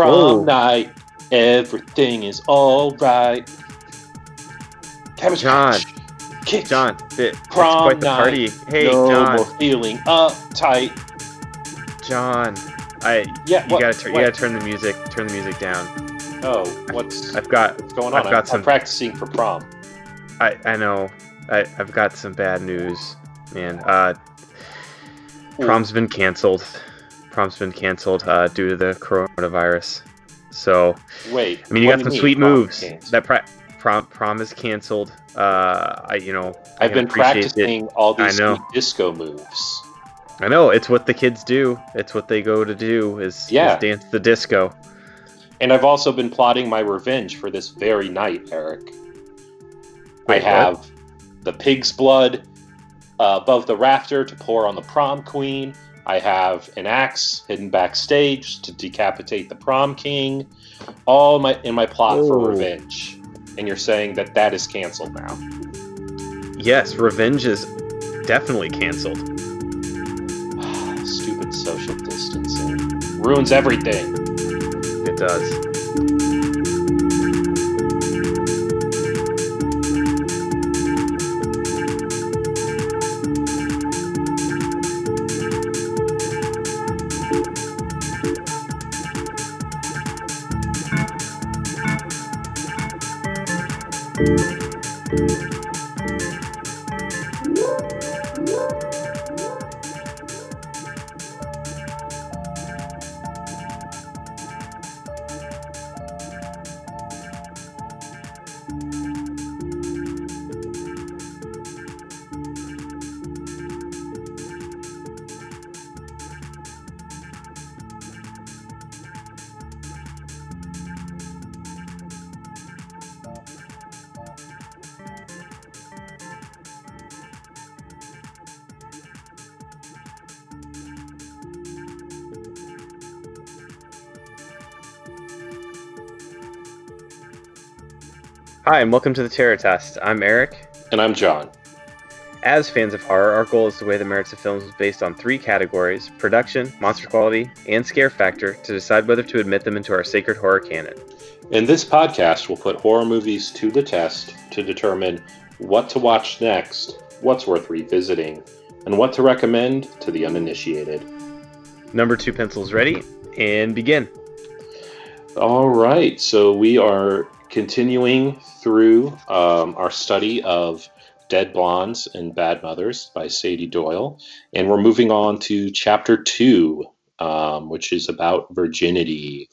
Prom Whoa. night, everything is all right. Cabbage Jon. Kick, Jon, it's Prom quite the night. party. Hey, no Jon, more feeling uptight. Jon, I Yeah, you what- gotta turn, you gotta turn the music, turn the music down. Oh, what's I've got, what's going on? I've I'm, got I'm practicing for prom. I, I know, I, I've got some bad news, man. Uh, Ooh. prom's been canceled. Prom's been canceled uh, due to the coronavirus. So, Wait, I mean, you got some sweet moves. canceled? That pri- prom prom is canceled. Uh, I, you know, I I've been appreciate it. practicing all these I disco moves. I know it's what the kids do. It's what they go to do is, is Yeah. dance the disco. And I've also been plotting my revenge for this very night, Eric. I Wait, what? have the pig's blood uh, above the rafter to pour on the prom queen. I have an axe hidden backstage to decapitate the prom king. All my in my plot for Oh. revenge. And you're saying that that is canceled now. Yes, revenge is definitely canceled. Stupid social distancing ruins everything. It does. Hi, and welcome to the Terror Test. I'm Eric. And I'm Jon. As fans of horror, our goal is to weigh the merits of films based on three categories production, monster quality, and scare factor to decide whether to admit them into our sacred horror canon. In this podcast, we'll put horror movies to the test to determine what to watch next, what's worth revisiting, and what to recommend to the uninitiated. Number two pencils ready, and begin. All right, so we are continuing through um, our study of Dead Blondes and Bad Mothers by Sady Doyle, and we're moving on to chapter two, um, which is about virginity.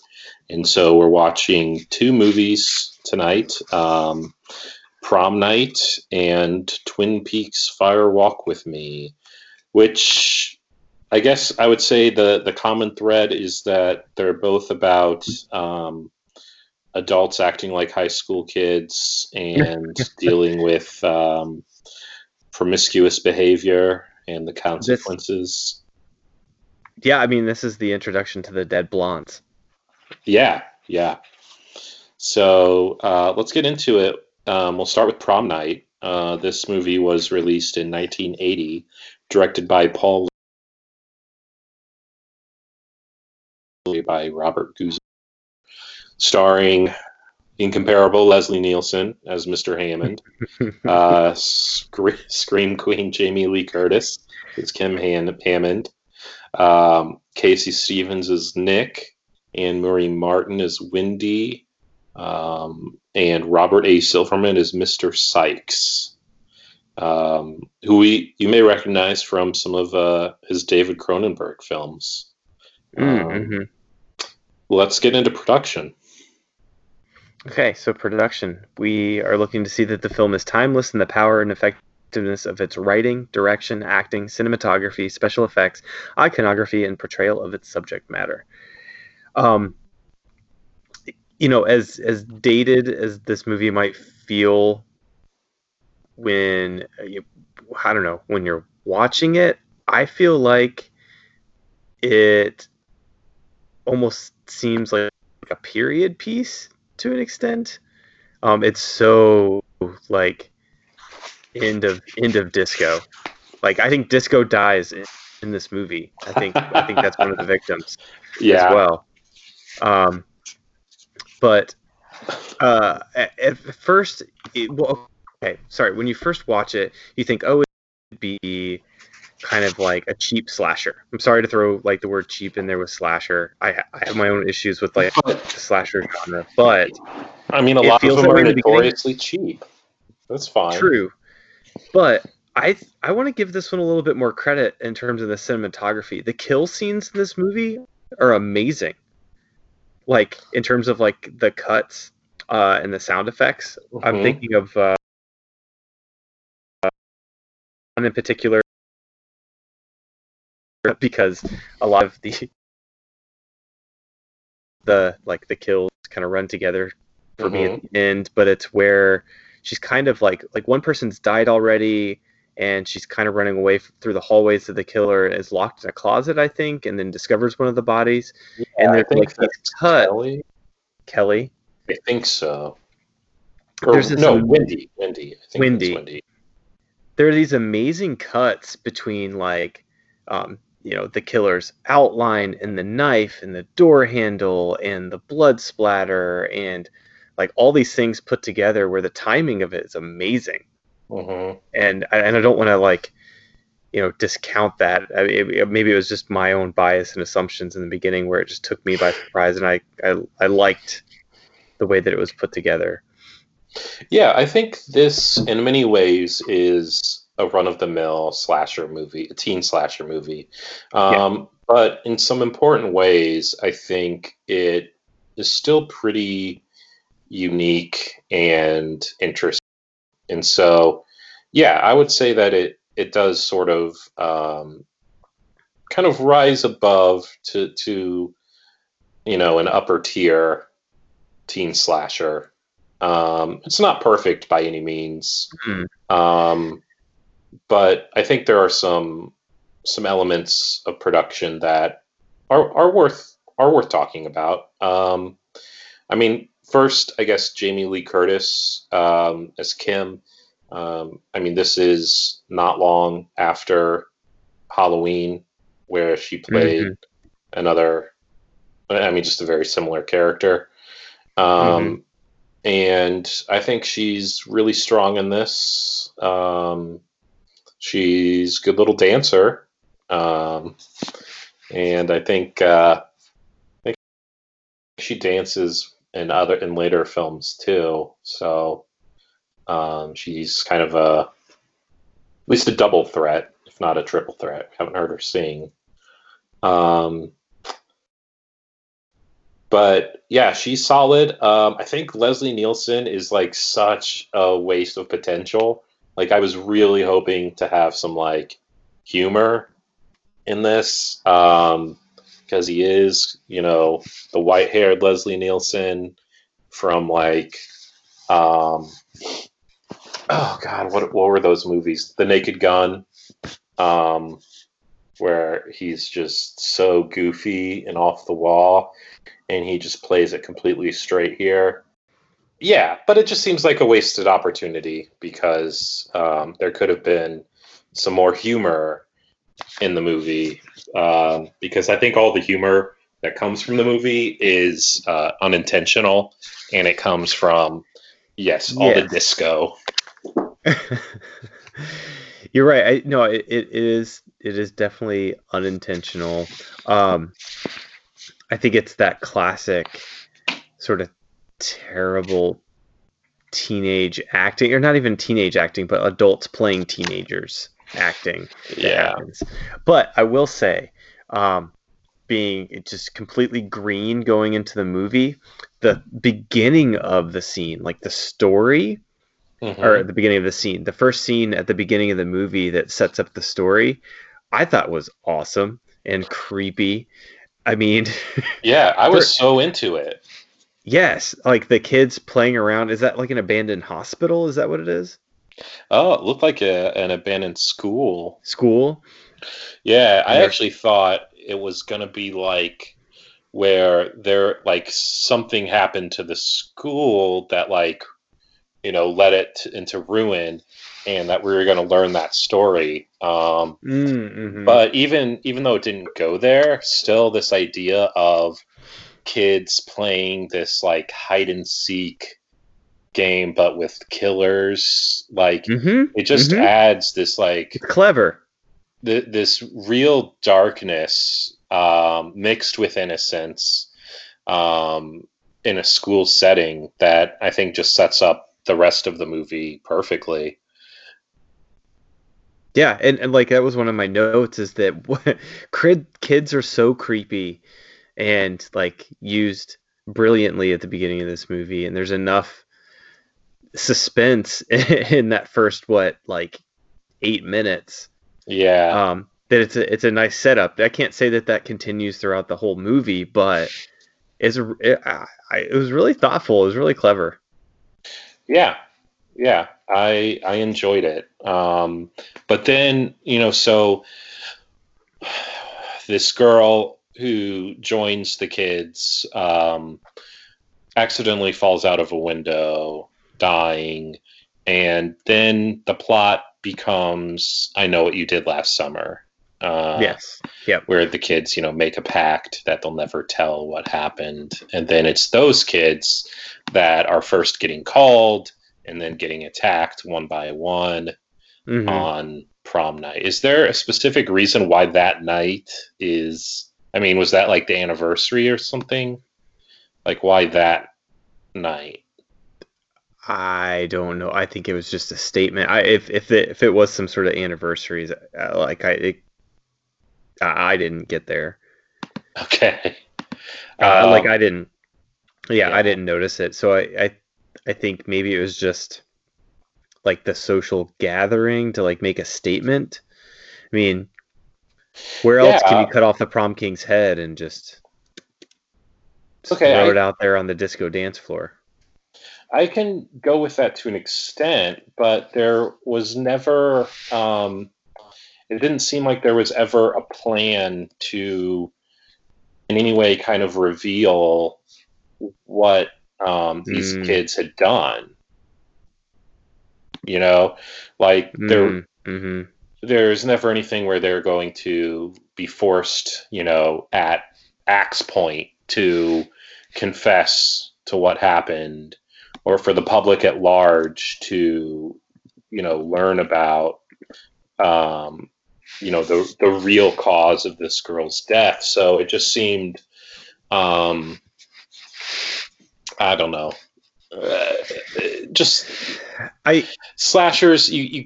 And so we're watching two movies tonight um, Prom Night and Twin Peaks Fire Walk with Me, which I guess I would say the, the common thread is that they're both about um, adults acting like high school kids and dealing with um, promiscuous behavior and the consequences. Yeah, I mean, this is the introduction to the Dead Blondes. Yeah, yeah. So uh, let's get into it. Um, we'll start with Prom Night. Uh, this movie was released in 1980, directed by Paul by Robert Guzman, starring incomparable Leslie Nielsen as Mr. Hammond, uh, Scre- Scream Queen Jamie Lee Curtis is Kim Han- Hammond, um, Casey Stevens is Nick, and Marie Martin is Wendy, um, and Robert A. Silverman is Mr. Sykes, um, who we you may recognize from some of uh, his David Cronenberg films. Um, Mm-hmm. Let's get into production. Okay, so production. We are looking to see that the film is timeless in the power and effectiveness of its writing, direction, acting, cinematography, special effects, iconography, and portrayal of its subject matter. Um, you know, as as dated as this movie might feel when you, I don't know when you're watching it, I feel like it almost seems like a period piece to an extent. Um, it's so like end of end of disco. Like I think disco dies in, in this movie. I think I think that's one of the victims Yeah, as well. Um, but uh, at, at first, it, well, okay, sorry. When you first watch it, you think, oh, it'd be kind of like a cheap slasher. I'm sorry to throw like the word cheap in there with slasher. I, I have my own issues with like the slasher genre, but I mean, a lot of them that are way in the notoriously cheap. That's fine. True, but I I want to give this one a little bit more credit in terms of the cinematography. The kill scenes in this movie are amazing. Like in terms of like the cuts uh, and the sound effects. I'm Mhm. thinking of uh, one in particular because a lot of the the like the kills kind of run together for me at the end, but it's where she's kind of like like one person's died already and she's kind of running away f- through the hallways to the killer is locked in a closet i think and then discovers one of the bodies Yeah, and there's like this cut Kelly. kelly I think so. Or, There's this no, am- Wendy. Wendy. I think Wendy. Wendy. there are these amazing cuts between like um, you know the killer's outline and the knife and the door handle and the blood splatter and like all these things put together where the timing of it is amazing. Hmm and and I don't want to like you know discount that. I, it, maybe it was just my own bias and assumptions in the beginning where it just took me by surprise and I I, I liked the way that it was put together. Yeah, I think this, in many ways, is a run of the mill slasher movie, a teen slasher movie. Um, But in some important ways, I think it is still pretty unique and interesting. And so, yeah, I would say that it it does sort of um, kind of rise above to to you know an upper tier teen slasher. Um, it's not perfect by any means, Mhm. um, but I think there are some some elements of production that are are worth are worth talking about. Um, I mean, first, I guess Jamie Lee Curtis um, as Kim. Um, I mean, this is not long after Halloween, where she played another. I mean, just a very similar character. Um, And I think she's really strong in this. Um, she's a good little dancer. Um, and I think, uh, I think she dances in other in later films too. So um, she's kind of a at least a double threat, if not a triple threat. Haven't heard her sing. Um, but yeah, she's solid. Um, I think Leslie Nielsen is like such a waste of potential. Like I was really hoping to have some like humor in this um, because he is, you know, the white-haired Leslie Nielsen from like, um, oh god, what what were those movies? The Naked Gun, um, where he's just so goofy and off the wall and he just plays it completely straight here. Yeah, but it just seems like a wasted opportunity because um, there could have been some more humor in the movie. Um, because I think all the humor that comes from the movie is uh, unintentional, and it comes from yes, all the disco. You're right. I no, it, it is it is definitely unintentional. Um, I think it's that classic sort of terrible teenage acting, or not even teenage acting, but adults playing teenagers acting. Yeah, happens. But I will say, um, being just completely green going into the movie, the beginning of the scene, like the story, Mhm. or at the beginning of the scene. The first scene at the beginning of the movie that sets up the story, I thought was awesome and creepy. I mean, yeah, I was so into it. Yes, like the kids playing around. Is that like an abandoned hospital? Is that what it is? Oh, it looked like a, an abandoned school. School? Yeah, I Yeah. actually thought it was going to be like where there like something happened to the school that like you know led it to, into ruin and that we were going to learn that story. Um Mm-hmm. but even even though it didn't go there, still this idea of kids playing this like hide and seek game, but with killers. Like Mm-hmm. it just Mhm. adds this like It's clever. th- this real darkness um, mixed with innocence um, in a school setting that I think just sets up the rest of the movie perfectly. Yeah, and, and like that was one of my notes is that kids are so creepy and like used brilliantly at the beginning of this movie and there's enough suspense in that first what like 8 minutes Yeah. um that it's a it's a nice setup. I can't say that that continues throughout the whole movie, but it's a, it, I, it was really thoughtful. It was really clever. Yeah, yeah, I I enjoyed it. Um, but then you know, so this girl who joins the kids um, accidentally falls out of a window, dying, and then the plot becomes I know what you did last summer. Uh, yes. Yep. where the kids, you know, make a pact that they'll never tell what happened. And then it's those kids that are first getting called and then getting attacked one by one Mhm. on prom night. Is there a specific reason why that night is? I mean, was that like the anniversary or something? Like, why that night? I don't know. I think it was just a statement. I if if it, if it was some sort of anniversaries, uh, like I it, I I didn't get there. Okay. Uh, Um, like I didn't. Yeah, yeah. I didn't notice it. So I, I I think maybe it was just like the social gathering to like make a statement. I mean, where else can Yeah. you cut off the prom king's head and just Okay, throw I- it out there on the disco dance floor? I can go with that to an extent, but there was never. Um, it didn't seem like there was ever a plan to, in any way, kind of reveal what um, these Mm. kids had done. You know, like there, Mm-hmm. There's never anything where they're going to be forced, you know, at axe point to confess to what happened or for the public at large to, you know, learn about, um, you know, the, the real cause of this girl's death. So it just seemed, um, I don't know, uh, just I slashers you, you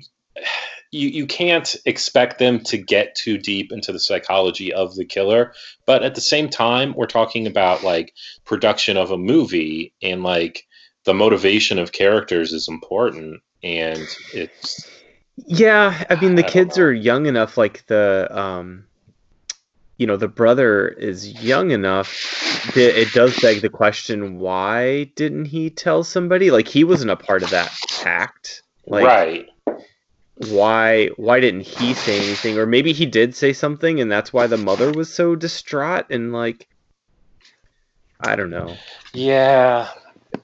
you you can't expect them to get too deep into the psychology of the killer but at the same time we're talking about like production of a movie and like the motivation of characters is important and it's Yeah, I mean the I kids know. are young enough like the um you know, the brother is young enough that it does beg the question why didn't he tell somebody? Like he wasn't a part of that pact. Like right why why didn't he say anything or maybe he did say something and that's why the mother was so distraught and like I don't know. yeah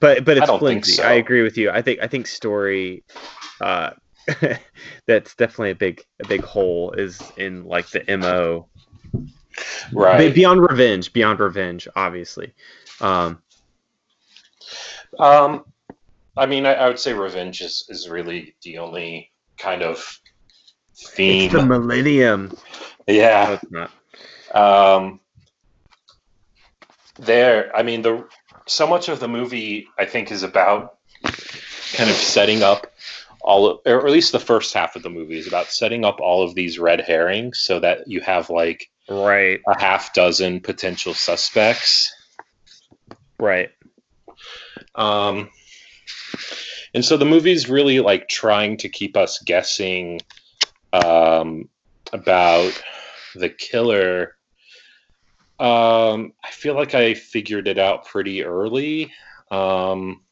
But but it's don't flimsy. so. I agree with you. I think I think story uh that's definitely a big a big hole is in like the MO. right Beyond revenge, beyond revenge, obviously. Um um i mean I, I would say revenge is is really the only kind of theme it's the millennium. Yeah. Um there i mean the so much of the movie i think is about kind of setting up all of, or at least the first half of the movie is about setting up all of these red herrings so that you have like Right, a half dozen potential suspects. Right. um and so the movie's really like trying to keep us guessing um about the killer. Um i feel like i figured it out pretty early. Um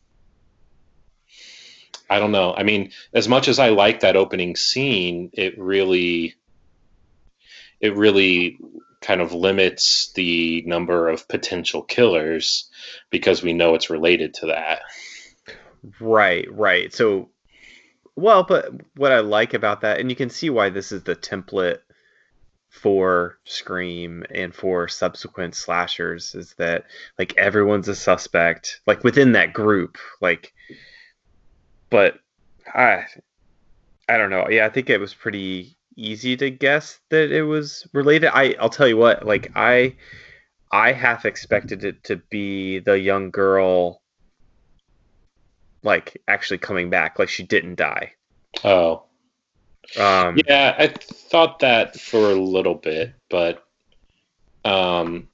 i don't know. I mean as much as i like that opening scene it really it really kind of limits the number of potential killers because we know it's related to that Right, right. So, well, but what I like about that, and you can see why this is the template for Scream and for subsequent slashers is that like everyone's a suspect, like within that group, like. But I, I don't know. Yeah, I think it was pretty easy to guess that it was related. I I'll tell you what, like I, I half expected it to be the young girl. Like actually coming back, like she didn't die. Oh, Um, yeah, I thought that for a little bit, but um,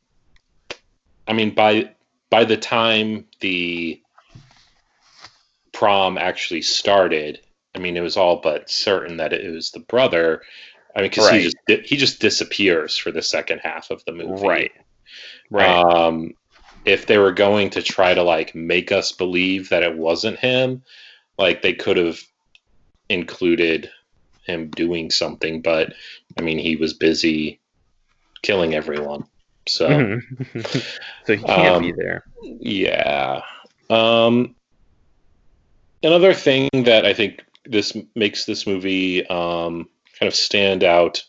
I mean, by by the time the prom actually started, I mean, it was all but certain that it was the brother. I mean, because Right. he just he just disappears for the second half of the movie, Right. Right. Um, if they were going to try to like make us believe that it wasn't him, like they could have included him doing something, but I mean, he was busy killing everyone. So so he can't be Um, there. yeah. Um, another thing that I think this makes this movie um, kind of stand out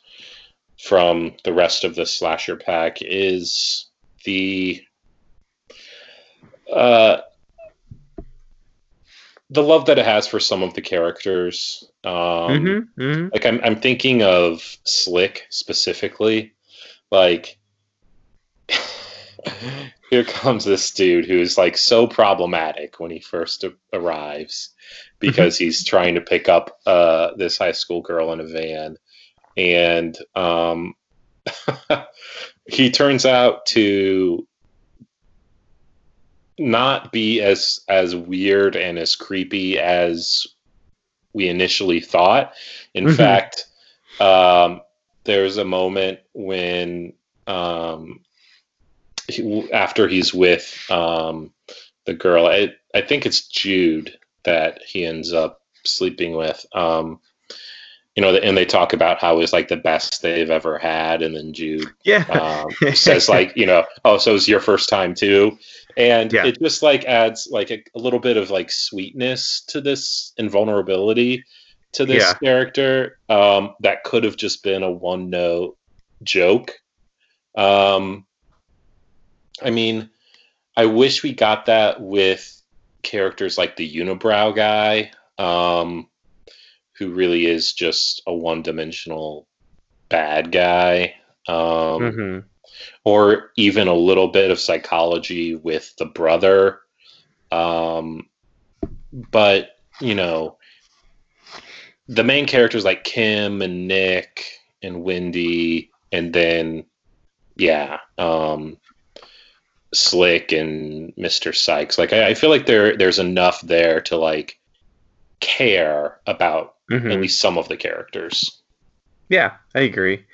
from the rest of the slasher pack is the uh, the love that it has for some of the characters. Um, hmm hmm like I'm I'm thinking of Slick specifically. Like here comes this dude who's like so problematic when he first a- arrives because he's trying to pick up uh this high school girl in a van and um he turns out to not be as as weird and as creepy as we initially thought. In Mhm. fact, um, there's a moment when um, he, after he's with um, the girl, I, I think it's Jude that he ends up sleeping with. Um, you know, and they talk about how it was like the best they've ever had, and then Jude Yeah. um, says like you know oh so it's your first time too and Yeah. it just like adds like a, a little bit of like sweetness to this invulnerability to this Yeah. character um, that could have just been a one note joke um, i mean i wish we got that with characters like the unibrow guy um, who really is just a one-dimensional bad guy um, hmm or even a little bit of psychology with the brother. Um, but, you know, the main characters like Kim and Nick and Wendy, and then, yeah, um, Slick and Mr. Sykes. Like, I, I feel like there there's enough there to like care about hmm at least some of the characters. Yeah, I agree.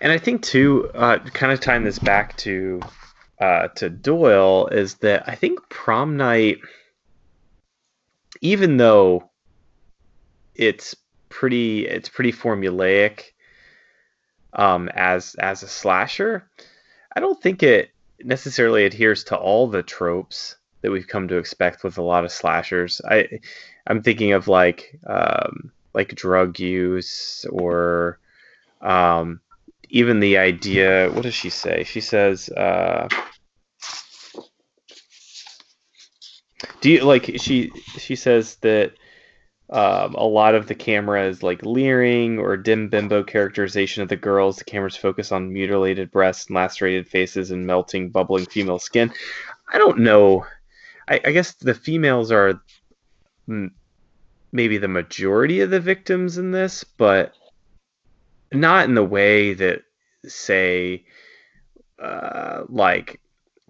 And I think too, uh, kind of tying this back to uh, to Doyle is that I think prom night, even though it's pretty it's pretty formulaic um, as as a slasher, I don't think it necessarily adheres to all the tropes that we've come to expect with a lot of slashers. I I'm thinking of like um, like drug use or um, even the idea. What does she say? She says, uh, "Do you like?" She she says that um, a lot of the camera is like leering or dim bimbo characterization of the girls. The camera's focus on mutilated breasts and lacerated faces and melting, bubbling female skin. I don't know. I, I guess the females are maybe the majority of the victims in this, but not in the way that, say, uh, like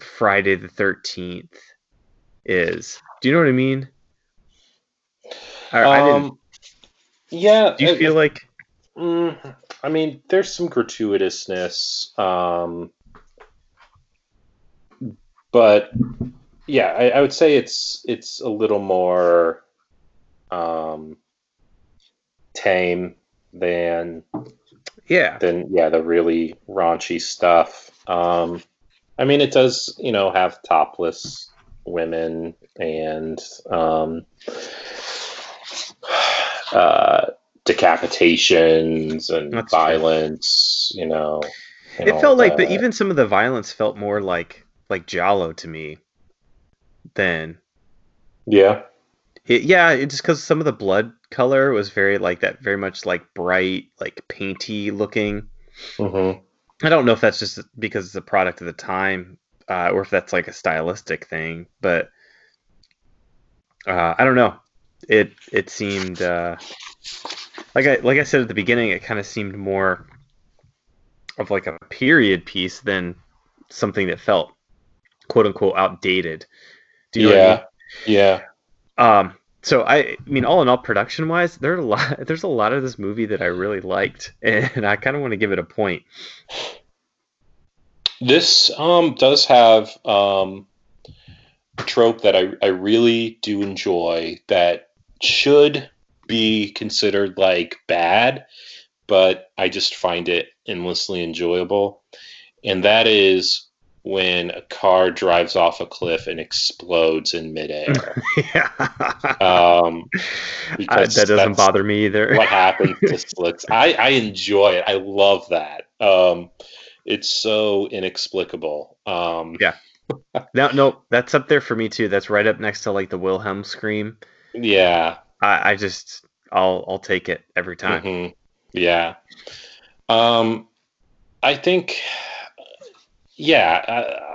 Friday the Thirteenth is. Do you know what I mean? I, I didn't, Um, yeah. do you I- feel like? Mm, I mean, there's some gratuitousness, um, but yeah, I, I would say it's it's a little more um, tame than Yeah. than yeah the really raunchy stuff. Um, I mean, it does you know have topless women and um, uh, decapitations and That's true. violence. You know, It felt like, but even some of the violence felt more like like Giallo to me than yeah, it, yeah. It just because some of the blood color was very like that, very much like bright, like painty looking. hmm I don't know if that's just because it's a product of the time, uh, or if that's like a stylistic thing, but uh, I don't know. It it seemed uh, like I like I said at the beginning, it kind of seemed more of like a period piece than something that felt quote unquote outdated. Do you know I mean? yeah, yeah. Um, so I, I mean, all in all, production wise, there a lot. There's a lot of this movie that I really liked, and I kind of want to give it a point. This um does have um trope that I, I really do enjoy that should be considered like bad, but I just find it endlessly enjoyable. And that is when a car drives off a cliff and explodes in midair. yeah, um, I, that doesn't bother me either. what happens to Slicks. I, I enjoy it. I love that. Um, it's so inexplicable. Um, Yeah. No, no, that's up there for me too. That's right up next to like the Wilhelm scream. yeah. I, I just, I'll, I'll take it every time. mhm, Yeah. Um, I think, yeah,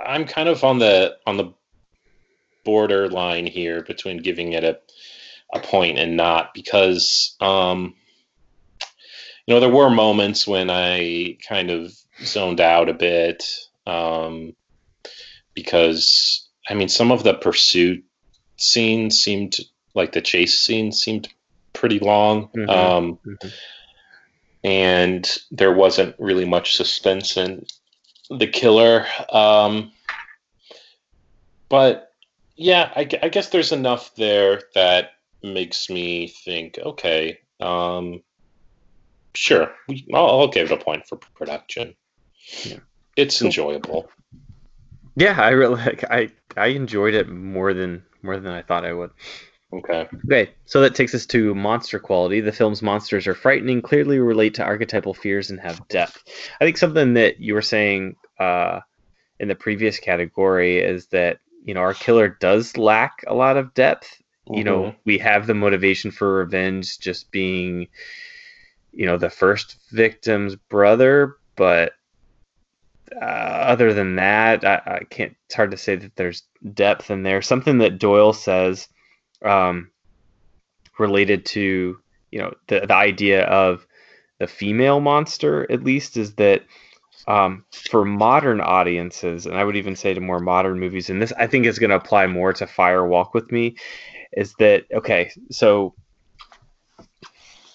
I, I'm kind of on the on the borderline here between giving it a a point and not because um, you know there were moments when I kind of zoned out a bit um, because I mean some of the pursuit scenes seemed like the chase scenes seemed pretty long. Mhm. Um, Mhm. and there wasn't really much suspense in the killer. Um, but yeah, I, I guess there's enough there that makes me think, okay, um, sure, we, I'll, I'll give it a point for production. Yeah. It's enjoyable. Yeah, I really, like, I, I enjoyed it more than, more than I thought I would. Okay. Okay, so that takes us to monster quality. The film's monsters are frightening, clearly relate to archetypal fears, and have depth. I think something that you were saying uh, in the previous category is that you know our killer does lack a lot of depth. You know, we have the motivation for revenge just being, you know, the first victim's brother, but uh, other than that, I, I can't. It's hard to say that there's depth in there. Something that Doyle says um, related to you know the the idea of the female monster at least is that um, for modern audiences and I would even say to more modern movies and this I think is going to apply more to Fire Walk with Me is that okay so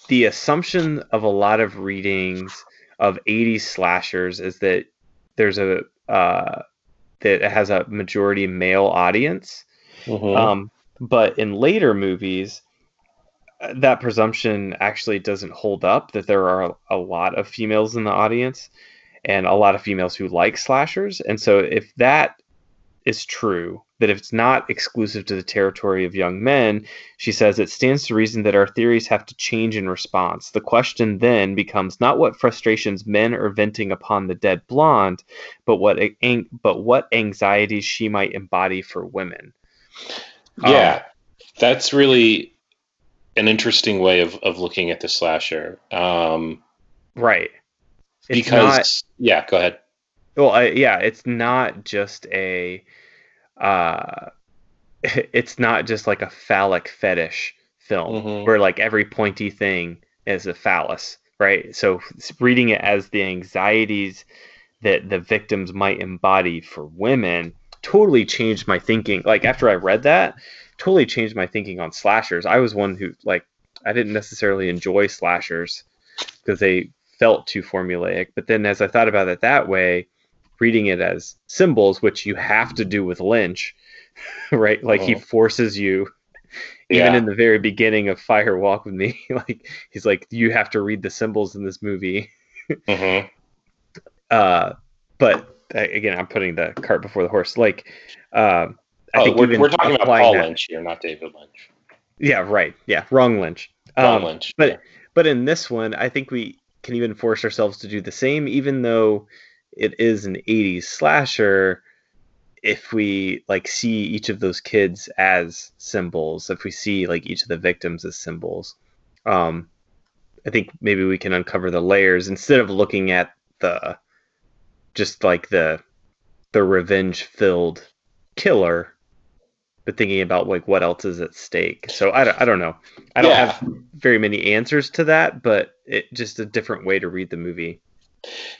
the assumption of a lot of readings of 80s slashers is that there's a uh, that it has a majority male audience Mhm. um, but in later movies, uh, that presumption actually doesn't hold up. That there are a lot of females in the audience, and a lot of females who like slashers. And so, if that is true, that if it's not exclusive to the territory of young men, she says it stands to reason that our theories have to change in response. The question then becomes not what frustrations men are venting upon the dead blonde, but what but what anxieties she might embody for women. Um, yeah, that's really an interesting way of, of looking at the slasher. Um, Right. It's because yeah, go ahead. well, I, yeah, it's not just a, uh, it's not just like a phallic fetish film Mhm. where like every pointy thing is a phallus, right? So reading it as the anxieties that the victims might embody for women totally changed my thinking. Like after I read that, totally changed my thinking on slashers. I was one who like I didn't necessarily enjoy slashers because they felt too formulaic. But then as I thought about it that way, reading it as symbols, which you have to do with Lynch, right? Like he Mhm. forces you even Yeah. in the very beginning of Fire Walk with Me, like he's like, you have to read the symbols in this movie. Mhm. Uh, but again, I'm putting the cart before the horse. Like, um, I Oh, think we're, we're talking about Paul that- Lynch here, not David Lynch. Yeah, right. Yeah, wrong Lynch. Paul Um, Lynch. but but in this one, I think we can even force ourselves to do the same, even though it is an 80s slasher. If we like see each of those kids as symbols, if we see like each of the victims as symbols, um, I think maybe we can uncover the layers instead of looking at the just like the the revenge filled killer but thinking about like what else is at stake so i don't, I don't know i don't Yeah. have very many answers to that but it just a different way to read the movie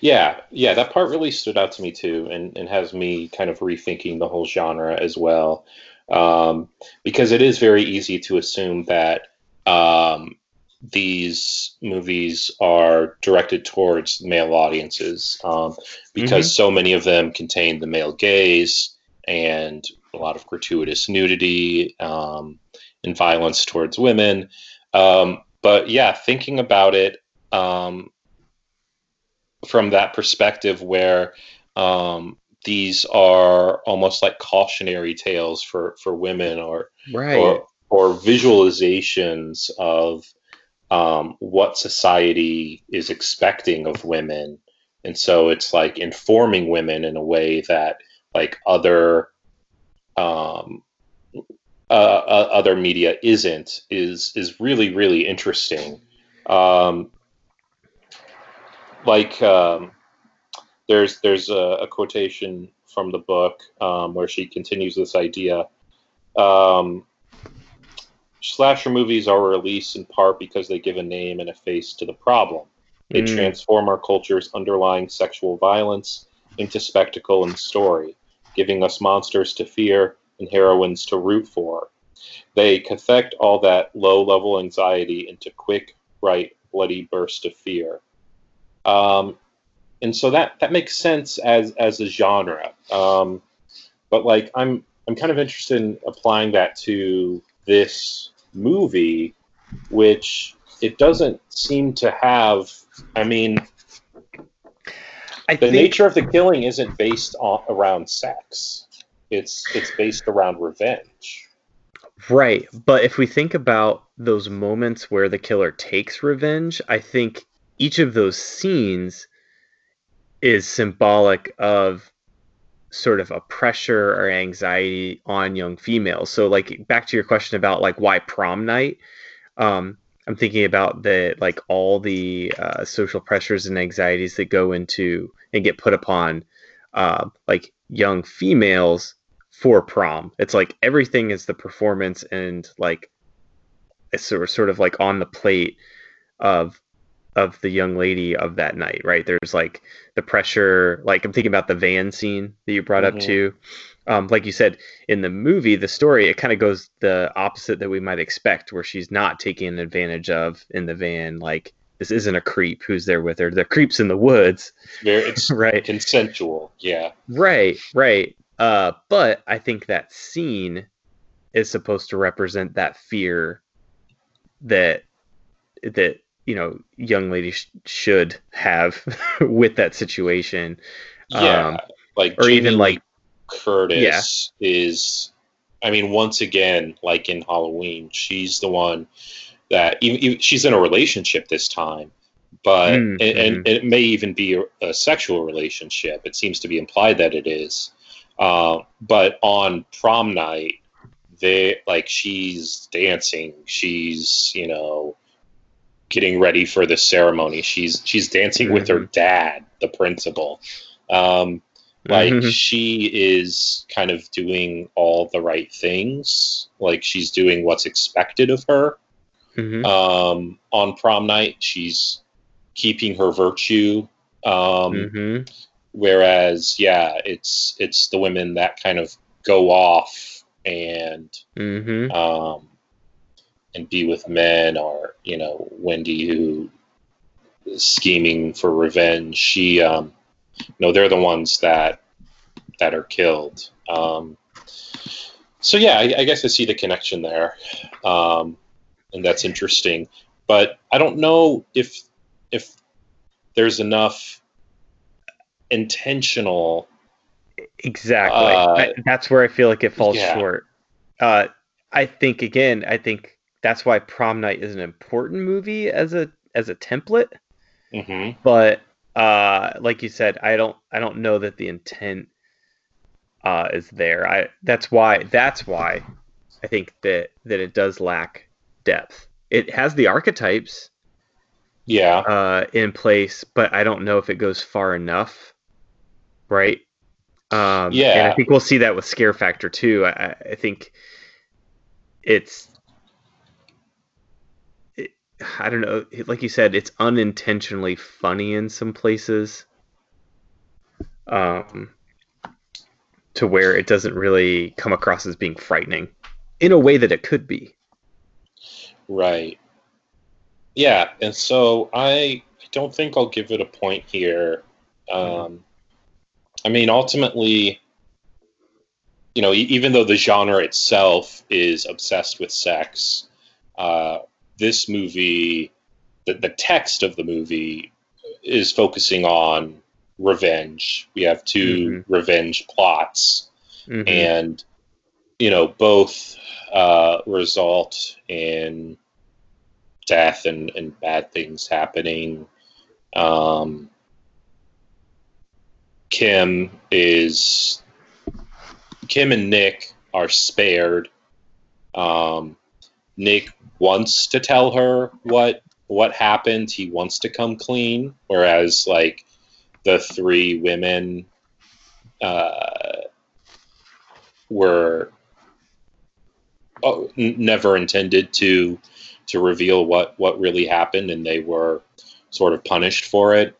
Yeah, yeah, that part really stood out to me too, and, and has me kind of rethinking the whole genre as well. Um, because it is very easy to assume that um, these movies are directed towards male audiences, um, because so many of them contain the male gaze and a lot of gratuitous nudity um, and violence towards women. Um, but yeah, thinking about it, um, from that perspective where um, these are almost like cautionary tales for, for women or, right or, or visualizations of um, what society is expecting of women. And so it's like informing women in a way that like other um, uh, uh, other media isn't is is really really interesting. Um, like um, there's there's a, a quotation from the book um, where she continues this idea. Um, slasher movies are released in part because they give a name and a face to the problem. They Mm. transform our culture's underlying sexual violence into spectacle and story, giving us monsters to fear and heroines to root for. They cathect all that low level anxiety into quick, bright, bloody bursts of fear. Um, and so that that makes sense as as a genre. Um, but like I'm I'm kind of interested in applying that to this movie, which it doesn't seem to have. I mean, i the think nature of the killing isn't based on around sex. It's it's based around revenge. Right. But if we think about those moments where the killer takes revenge, I think each of those scenes is symbolic of sort of a pressure or anxiety on young females. So like back to your question about like why prom night, um I'm thinking about the like all the uh, social pressures and anxieties that go into and get put upon uh, like young females for prom. It's like everything is the performance and like it's sort of, sort of like on the plate of of the young lady of that night, right? There's like the pressure, like I'm thinking about the van scene that you brought up Mhm. too. Um, like you said in the movie, the story it kind of goes the opposite that we might expect, where she's not taken advantage of in the van. Like this isn't a creep who's there with her. The creep's in the woods, Very, it's right? consensual. Yeah. Right, right. Uh, but I think that scene is supposed to represent that fear that that you know young ladies sh- should have with that situation. Yeah. Um, like or Jamie even, like- Curtis is. I mean, once again, like in Halloween, she's the one that even, even she's in a relationship this time, but Mm, and, and it may even be a, a sexual relationship. It seems to be implied that it is. Uh, but on prom night, they like she's dancing. She's you know getting ready for the ceremony. She's she's dancing with her dad, the principal. Um, like Mhm. she is kind of doing all the right things. Like she's doing what's expected of her mhm. um, on prom night. She's keeping her virtue. Um, Mhm. Whereas, yeah, it's it's the women that kind of go off and Mhm. um, and be with men, or you know, Wendy who is scheming for revenge. She, um, no, they're the ones that that are killed. Um, so yeah, I, I guess I see the connection there, um, and that's interesting. But I don't know if if there's enough intentional Exactly. Uh, I- that's where I feel like it falls yeah. short. Uh, I think again, I think that's why Prom Night is an important movie as a as a template, hmm but uh, like you said, I don't I don't know that the intent uh, is there. I that's why that's why I think that that it does lack depth. It has the archetypes Yeah. uh, in place, but I don't know if it goes far enough. Right. Um, And I think we'll see that with Scare Factor too. I- I think it's. I don't know. Like you said, it's unintentionally funny in some places. Um, to where it doesn't really come across as being frightening, in a way that it could be. Right. Yeah, and so I don't think I'll give it a point here. Um, I mean, ultimately, you know, even though the genre itself is obsessed with sex, uh, this movie, the, the text of the movie is focusing on revenge. We have 2 revenge plots Mhm. and you know both uh, result in death and, and bad things happening um, kim is kim and nick are spared um, nick wants to tell her what what happened he wants to come clean whereas like the three women uh, were oh, n- never intended to to reveal what what really happened, and they were sort of punished for it.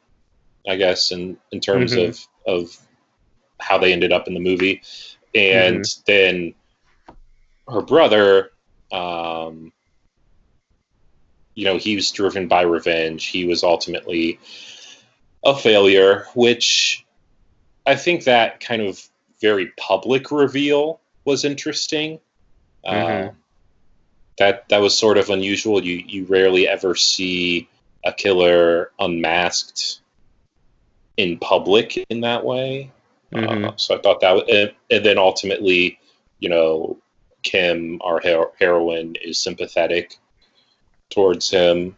I guess in in terms Mhm. of of how they ended up in the movie, and then her brother. Um, you know, he was driven by revenge. He was ultimately a failure, which I think that kind of very public reveal was interesting. Mhm. Uh, that that was sort of unusual. You you rarely ever see a killer unmasked in public in that way. Uh, Mhm. so I thought that, was, and, and then ultimately, you know, Kim, our hero- heroine, is sympathetic towards him.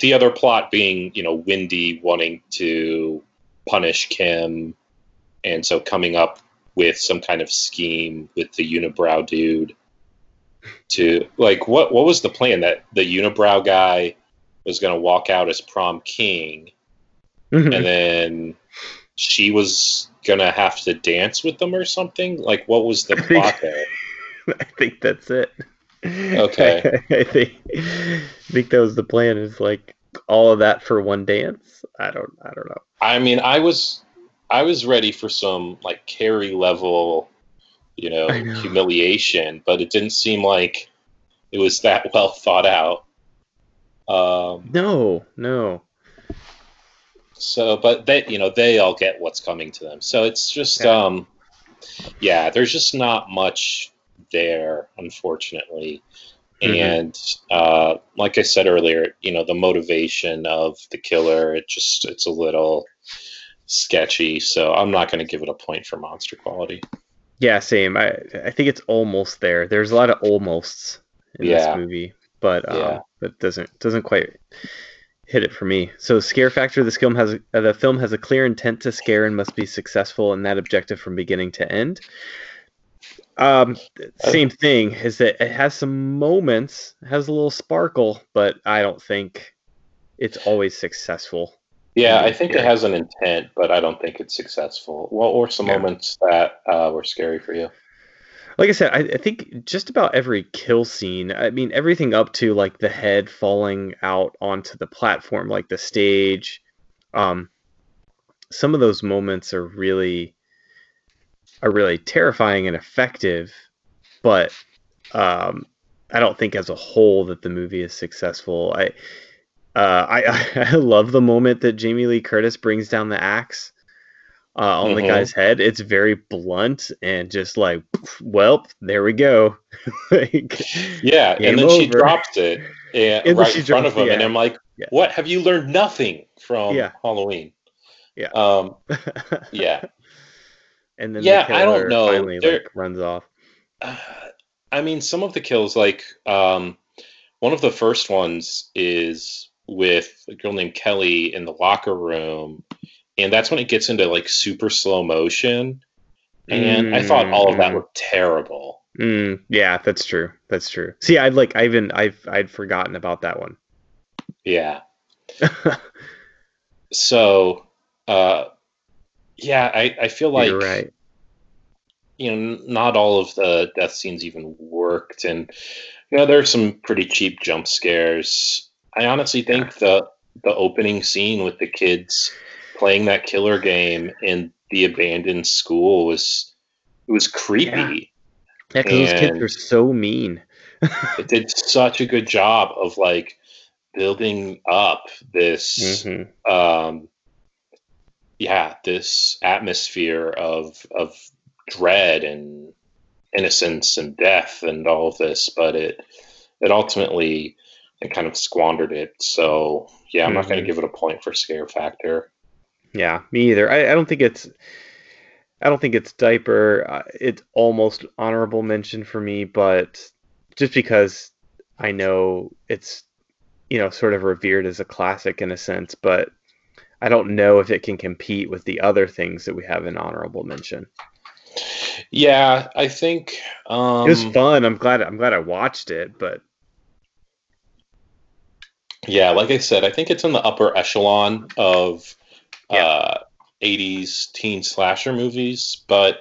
The other plot being, you know, Wendy wanting to punish Kim, and so coming up with some kind of scheme with the unibrow dude to like what what was the plan that the unibrow guy was going to walk out as prom king Mhm. and then she was gonna have to dance with them or something like what was the I plot there I think that's it. Okay. I think I think that was the plan. Is like all of that for one dance. I don't. I don't know. i mean i was i was ready for some like Carrie level you know, know. humiliation but it didn't seem like it was that well thought out um No. No. So but they you know they all get what's coming to them so it's just Yeah. um yeah there's just not much there unfortunately Mhm. and uh like i said earlier you know the motivation of the killer it just it's a little sketchy so i'm not going to give it a point for monster quality Yeah. Same. I. I think it's almost there. There's a lot of almosts in Yeah. this movie, but um, Yeah. but doesn't doesn't quite hit it for me. So scare factor. This film has uh, the film has a clear intent to scare and must be successful in that objective from beginning to end. Um, same thing is that it has some moments, has a little sparkle, but I don't think it's always successful. yeah i think it has an intent but i don't think it's successful Well, or some Yeah. moments that uh, were scary for you Like I said, I, I think just about every kill scene. I mean, everything up to like the head falling out onto the platform, like the stage. Um, some of those moments are really are really terrifying and effective, but um, I don't think as a whole that the movie is successful. I uh, I I love the moment that Jamie Lee Curtis brings down the axe uh, on the Mhm. guy's head. It's very blunt and just like, well, there we go. like, Yeah, and then she drops it And right in front of him, and I'm like, Yeah. "What? Have you learned nothing from Yeah. Halloween?" Yeah. Um. Yeah. and then Yeah, the I don't know. finally There- like runs off. Uh, I mean, some of the kills, like um, one of the first ones is with a girl named Kelly in the locker room, and that's when it gets into like super slow motion. And mm. I thought all of that mm. looked terrible. Mm, yeah, that's true. That's true. See, I'd like I even I've I'd forgotten about that one. Yeah. so, uh, yeah, I I feel like You're right. You know, not all of the death scenes even worked, and you know, there's some pretty cheap jump scares. I honestly think yeah. the the opening scene with the kids playing that killer game in the abandoned school was it was creepy. Yeah, because yeah, those kids are so mean. it did such a good job of like building up this mm-hmm. um yeah, this atmosphere of of dread and innocence and death and all of this, but it it ultimately it kind of squandered it. So yeah, I'm mm-hmm. not going to give it a point for scare factor. Yeah, me either. I, I don't think it's I don't think it's diaper. Uh, it's almost honorable mention for me, but just because I know it's you know sort of revered as a classic in a sense, but I don't know if it can compete with the other things that we have in honorable mention. Yeah, I think um, it was fun. I'm glad. I'm glad I watched it, but yeah, like I said, I think it's in the upper echelon of yeah. uh, 80s teen slasher movies, but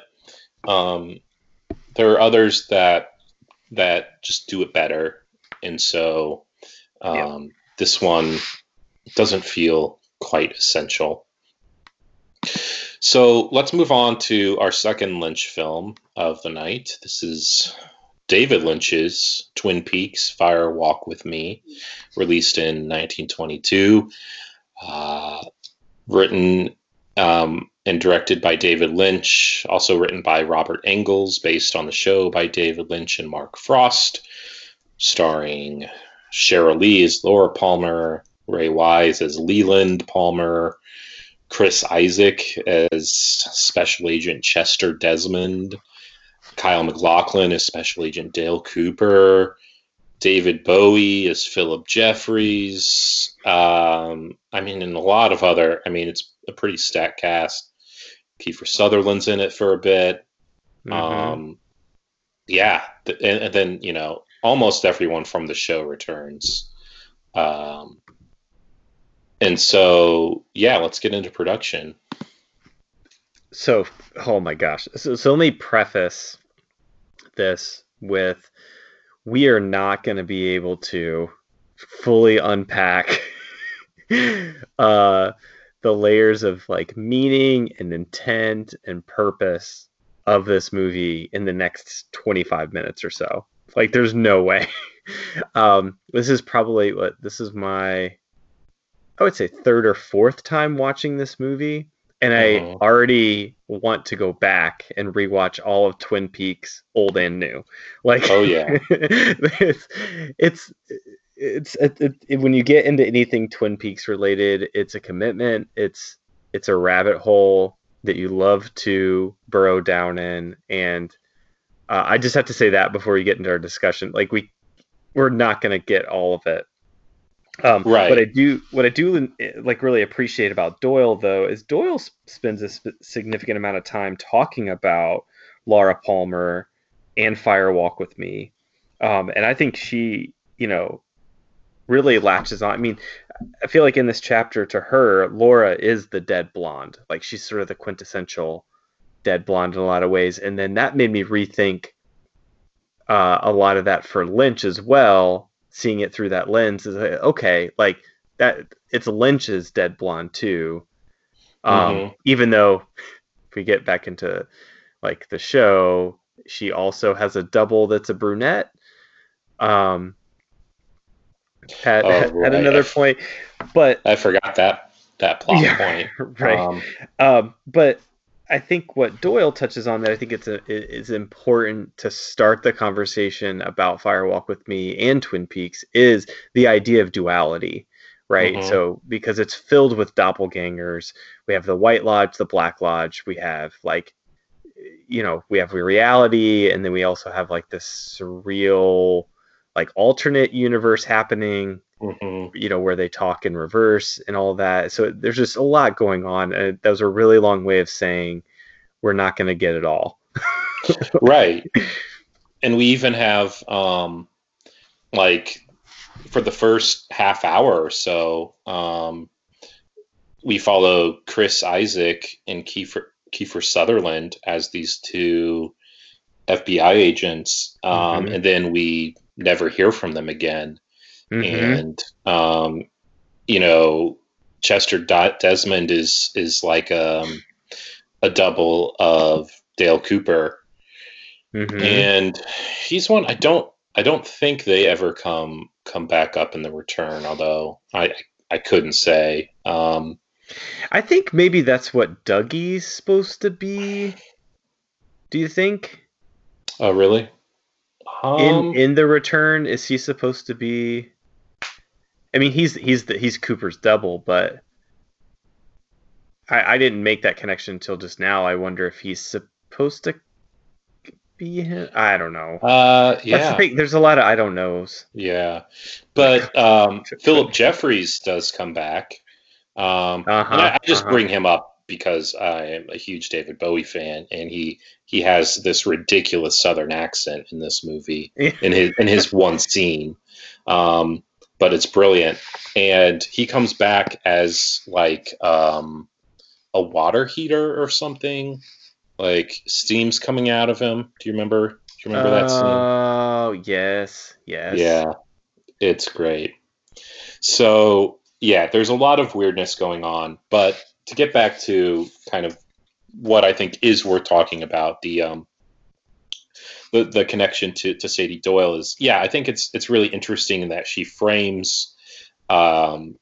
um, there are others that that just do it better, and so um, yeah. this one doesn't feel quite essential. So let's move on to our second Lynch film of the night. This is David Lynch's Twin Peaks Fire Walk with Me, released in 1922. Uh, written um, and directed by David Lynch, also written by Robert Engels, based on the show by David Lynch and Mark Frost, starring Sheryl Lee as Laura Palmer, Ray Wise as Leland Palmer, Chris Isaak as Special Agent Chester Desmond, Kyle MacLachlan as Special Agent Dale Cooper, David Bowie as Philip Jeffries. Um, I mean, and a lot of other. I mean, it's a pretty stacked cast. Kiefer Sutherland's in it for a bit. Mm-hmm. Um, yeah, and, and, then you know, almost everyone from the show returns. Um, and so, yeah, let's get into production. So, oh my gosh. So, so let me preface this with we are not going to be able to fully unpack uh, the layers of like meaning and intent and purpose of this movie in the next 25 minutes or so. Like, there's no way. um, this is probably what this is my I would say third or fourth time watching this movie, and I uh-huh. already want to go back and rewatch all of Twin Peaks, old and new. Like, oh yeah, it's it's it's it, it, when you get into anything Twin Peaks related, it's a commitment. It's it's a rabbit hole that you love to burrow down in, and uh, I just have to say that before we get into our discussion. Like we we're not going to get all of it um, right. What I do, what I do like really appreciate about Doyle though is Doyle spends a sp- significant amount of time talking about Laura Palmer and Fire Walk with Me, um, and I think she, you know, really latches on. I mean, I feel like in this chapter to her, Laura is the dead blonde. Like she's sort of the quintessential dead blonde in a lot of ways, and then that made me rethink uh, a lot of that for Lynch as well seeing it through that lens is like, okay, like that it's Lynch's Dead Blonde too. Um, mm-hmm. Even though if we get back into like the show, she also has a double that's a brunette. Um, at, oh, at, right. at another point, but I forgot that that plot yeah, point. Right. Um, um, but I think what Doyle touches on that I think it's a, is important to start the conversation about Fire Walk with Me and Twin Peaks is the idea of duality, right? Mm-hmm. So because it's filled with doppelgangers, we have the White Lodge, the Black Lodge, we have like you know, we have reality and then we also have like this surreal like alternate universe happening hmm you know where they talk in reverse and all that. So there's just a lot going on and that was a really long way of saying we're not going to get it all. Right. And we even have um like for the first half hour or so um we follow chris isaak and kiefer kiefer sutherland as these two fbi agents um Mhm. and then we never hear from them again Mhm. and um you know chester Dot desmond is is like um a double of dale cooper Mhm. and he's one I don't I don't think they ever come come back up in the return. Although I I couldn't say. Um, i think maybe that's what dougie's supposed to be do you think oh really? Um, in in the return is he supposed to be i mean he's he's the he's cooper's double but i i didn't make that connection until just now. I wonder if he's supposed to be him. I don't know. Uh, That's the yeah, there's a lot of i don't knows. Yeah, but um, Philip Jeffries does come back. Um, Uh-huh, I, I just uh-huh. bring him up because I am a huge David Bowie fan, and he he has this ridiculous Southern accent in this movie. in his in his one scene. Um, but it's brilliant, and he comes back as like um, a water heater or something. Like steam's coming out of him. Do you remember? Do you remember that scene? oh yes yes Yeah, it's great. So yeah, there's a lot of weirdness going on, but to get back to kind of what I think is worth talking about, the um, the the connection to to Sady Doyle is yeah, I think it's it's really interesting that she frames um,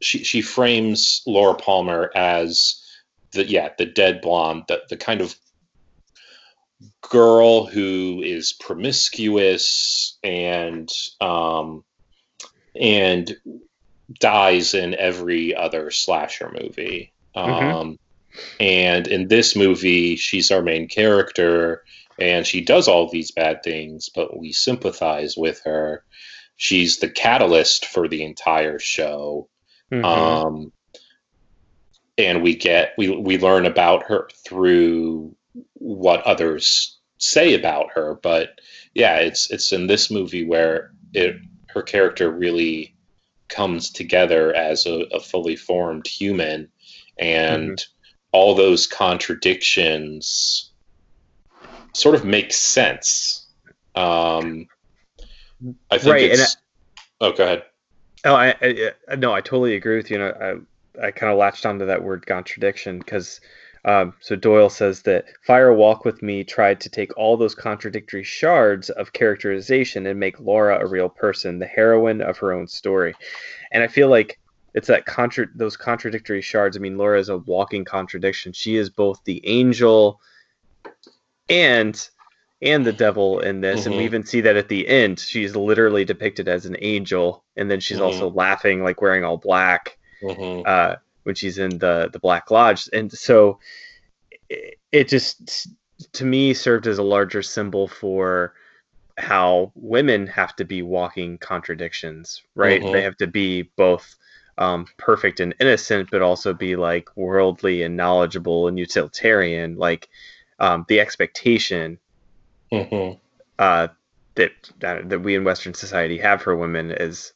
she she frames Laura Palmer as the yeah the dead blonde the the kind of girl who is promiscuous and um and dies in every other slasher movie Mhm. um and in this movie she's our main character and she does all these bad things but we sympathize with her she's the catalyst for the entire show Mhm. um, and we get we we learn about her through what others say about her but yeah it's it's in this movie where it her character really comes together as a, a fully formed human and all those contradictions sort of make sense um i think Right, it's oh go ahead Oh, I, I I- no, I totally agree with you. And I I kind of latched onto that word contradiction because um, so Doyle says that Fire Walk with Me tried to take all those contradictory shards of characterization and make Laura a real person, the heroine of her own story. And I feel like it's that contra- those contradictory shards. I mean, Laura is a walking contradiction. She is both the angel and and the devil in this and we Mhm. even see that at the end she's literally depicted as an angel and then she's Mhm. also laughing like wearing all black Mhm. uh, when she's in the the black lodge and so it, it just to me served as a larger symbol for how women have to be walking contradictions right Mhm. they have to be both um, perfect and innocent but also be like worldly and knowledgeable and utilitarian like um, the expectation Mhm. uh, that that we in Western society have for women is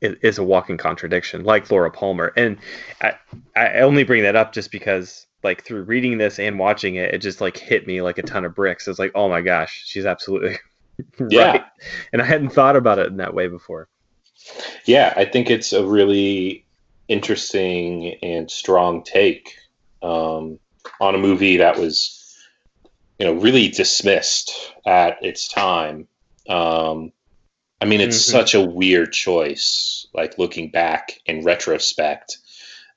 is, is a walking contradiction, like Laura Palmer. And I I only bring that up just because like through reading this and watching it, it just like hit me like a ton of bricks. It's like, oh my gosh, she's absolutely right. Yeah. And I hadn't thought about it in that way before. Yeah, I think it's a really interesting and strong take um, on a movie that was, you know, really dismissed at its time. Um, I mean, it's Mhm. such a weird choice, like looking back in retrospect,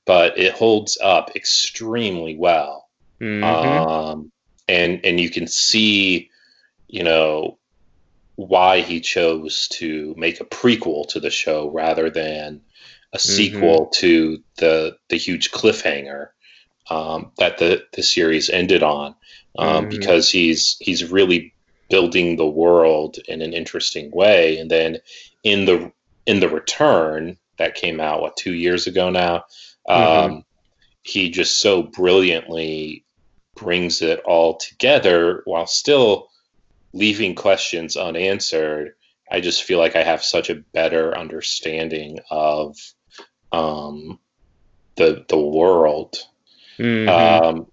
but it holds up extremely well. Mhm. um, and and you can see, you know, why he chose to make a prequel to the show rather than a sequel to the the huge cliffhanger um, that the the series ended on, um, Mhm. because he's he's really building the world in an interesting way. And then in the in the return that came out what two years ago now, mm-hmm. um, he just so brilliantly brings it all together while still leaving questions unanswered. I just feel like I have such a better understanding of um, the the world. Mm-hmm. Um,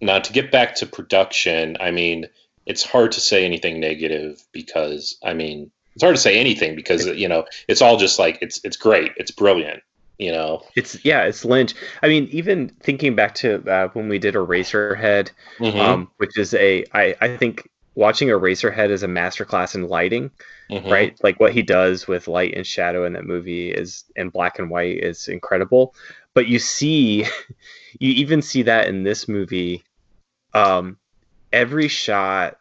now, to get back to production, I mean, it's hard to say anything negative because I mean, it's hard to say anything because you know it's all just like it's it's great, it's brilliant. You know, it's yeah, it's Lynch. I mean, even thinking back to uh, when we did Eraserhead, mm-hmm. um, which is a I I think watching Eraserhead is a masterclass in lighting, mm-hmm. right? Like what he does with light and shadow in that movie is in black and white is incredible. But you see, you even see that in this movie. Um, every shot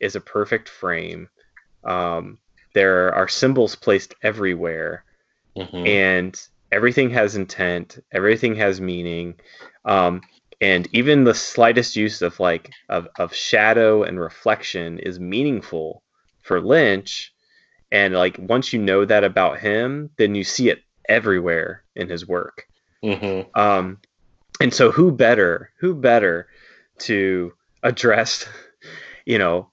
is a perfect frame. Um, there are symbols placed everywhere, mm-hmm. and everything has intent. Everything has meaning. Um, and even the slightest use of like of, of shadow and reflection is meaningful for lynch and like once you know that about him then you see it everywhere in his work mm-hmm. um, and so who better who better to address you know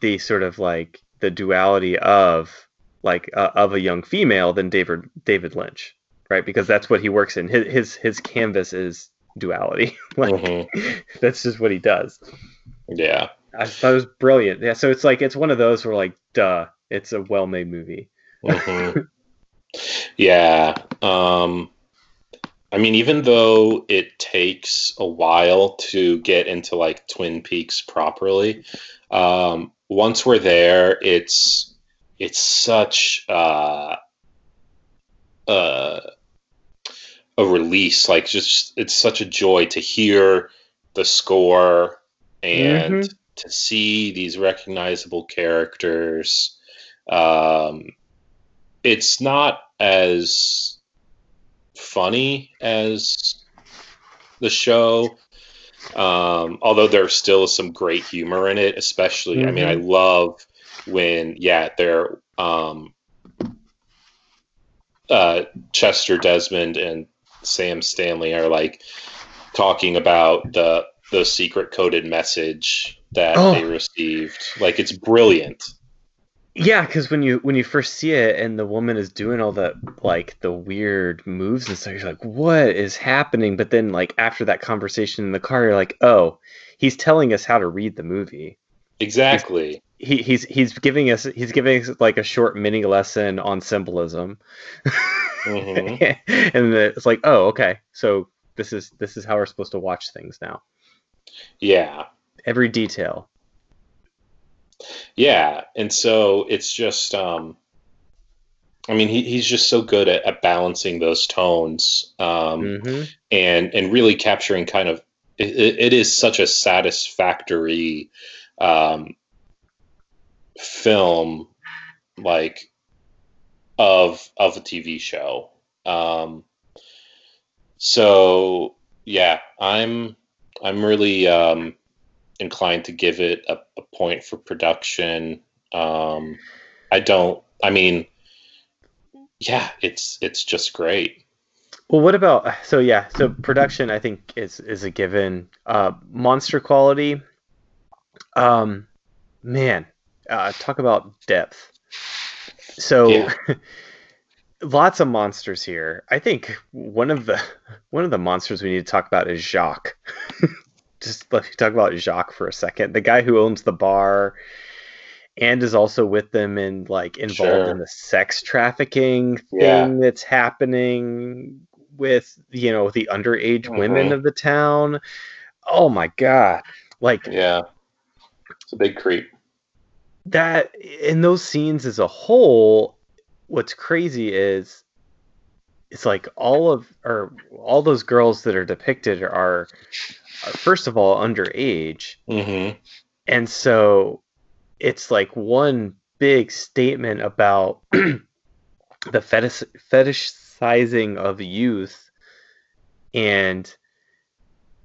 the sort of like the duality of like uh, of a young female than david david lynch right because that's what he works in his his, his canvas is duality. like mm-hmm. that's just what he does. Yeah. I thought it was brilliant. Yeah, so it's like it's one of those where like, duh, it's a well-made movie. mm-hmm. Yeah. Um, I mean, even though it takes a while to get into like Twin Peaks properly, um, once we're there, it's it's such uh, uh, a release. Like just it's such a joy to hear the score and mm-hmm. to see these recognizable characters. Um, it's not as funny as the show. Um, although there still some great humor in it, especially, mm-hmm. I mean, I mm-hmm. love when, yeah, they're, um, uh, Chester Desmond and Sam Stanley are like talking about the the secret coded message that oh. they received. Like it's brilliant. Yeah, because when you when you first see it and the woman is doing all the like the weird moves and stuff, you're like, what is happening? But then like after that conversation in the car, you're like, oh, he's telling us how to read the movie. Exactly. He's, he, he's he's giving us he's giving us like a short mini lesson on symbolism. mm-hmm. and it's like, oh, okay, so this is this is how we're supposed to watch things now. Yeah. Every detail. Yeah, and so it's just, um, I mean, he, he's just so good at, at balancing those tones, um, mm-hmm. and and really capturing kind of. It, it is such a satisfactory um, film, like of of a TV show. Um, so yeah, I'm I'm really um, inclined to give it a, a point for production. Um, I don't. I mean, yeah, it's it's just great. Well, what about so yeah, so production I think is is a given. Uh, monster quality. Um, man, uh, talk about depth. So yeah. lots of monsters here. I think one of the one of the monsters we need to talk about is Jacques. Just let me talk about Jacques for a second. The guy who owns the bar and is also with them and like involved sure. in the sex trafficking thing yeah. that's happening with you know the underage mm-hmm. women of the town. Oh my god. Like Yeah. It's a big creep that in those scenes as a whole, what's crazy is it's like all of or all those girls that are depicted are, are first of all underage, mm-hmm. and so it's like one big statement about the fetish fetishizing of youth and